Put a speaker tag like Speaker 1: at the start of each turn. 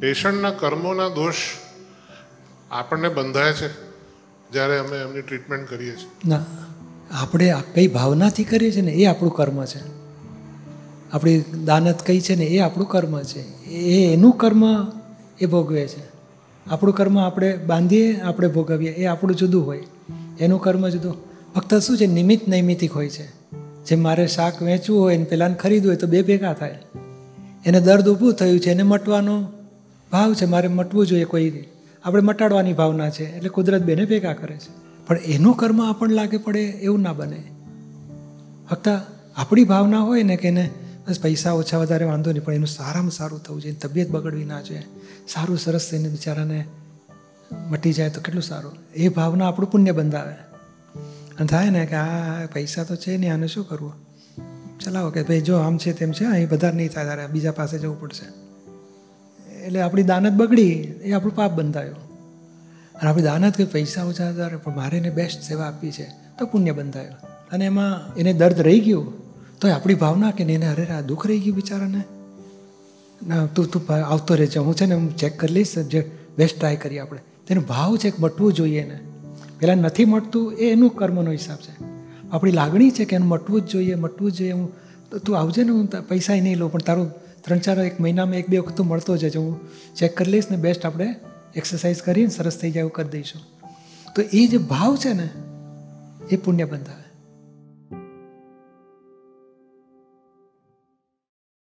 Speaker 1: પેશન્ટના કર્મોના દોષ આપણને બંધાય છે જ્યારે અમે એમની ટ્રીટમેન્ટ કરીએ છીએ.
Speaker 2: ના, આપણે કઈ ભાવનાથી કરીએ છીએ ને, એ આપણું કર્મ છે. આપણી દાનત કઈ છે ને, એ આપણું કર્મ છે. એ એનું કર્મ એ ભોગવે છે. આપણું કર્મ આપણે બાંધીએ, આપણે ભોગવીએ, એ આપણું જુદું હોય. એનું કર્મ જુદું. ફક્ત શું છે, નિમિત્ત નૈમિતિક હોય છે. જે મારે શાક વેચવું હોય ને પેલાને ખરીદવું હોય તો બે ભેગા થાય. એને દર્દ ઊભું થયું છે, એને મટવાનો ભાવ છે, મારે મટવું જોઈએ કોઈ આપણે મટાડવાની ભાવના છે, એટલે કુદરત બેને ભેગા કરે છે. પણ એનું કર્મ આપણને લાગે પડે, એવું ના બને. ફક્ત આપણી ભાવના હોય ને કે એને બસ પૈસા ઓછા વધારે વાંધો નહીં, પણ એનું સારામાં સારું થવું જોઈએ, તબિયત બગડવી ના જોઈએ. સારું, સરસ થઈને બિચારાને મટી જાય તો કેટલું સારું. એ ભાવના આપણું પુણ્ય બંધાવે. અને થાય ને કે આ પૈસા તો છે નહીં, આને શું કરવું? ચલાવો કે ભાઈ, જો આમ છે તેમ છે, અહીં વધારે નહીં થાય, તારે બીજા પાસે જવું પડશે. એટલે આપણી દાનત બગડી, એ આપણું પાપ બંધાયું. અને આપણી દાનત કે પૈસા ઓછા હતા પણ મારે એને બેસ્ટ સેવા આપી છે, તો પુણ્ય બંધાયું. અને એમાં એને દર્દ રહી ગયું, તો આપણી ભાવના કે એને અરે, આ દુઃખ રહી ગયું બિચારાને. ના, તું તું આવતો રહેજે, હું છે ને હું ચેક કરી લઈશ, જે બેસ્ટ ટ્રાય કરીએ આપણે. તેનો ભાવ છે કે મટવું જોઈએ ને પેલા નથી મટતું, એ એનું કર્મનો હિસાબ છે. આપણી લાગણી છે કે એનું મટવું જ જોઈએ, મટવું જ જોઈએ, હું, તો તું આવજે ને, હું પૈસા નહીં લઉં, પણ તારું ત્રણ ચાર એક મહિનામાં એક બે વખત તો મળતો જજે હું ચેક કરી લઈશ ને બેસ્ટ આપણે એક્સરસાઇઝ કરીને સરસ થઈ જાય એવું કરી દઈશું. તો એ જે ભાવ છે ને, એ પુણ્ય બંધાવે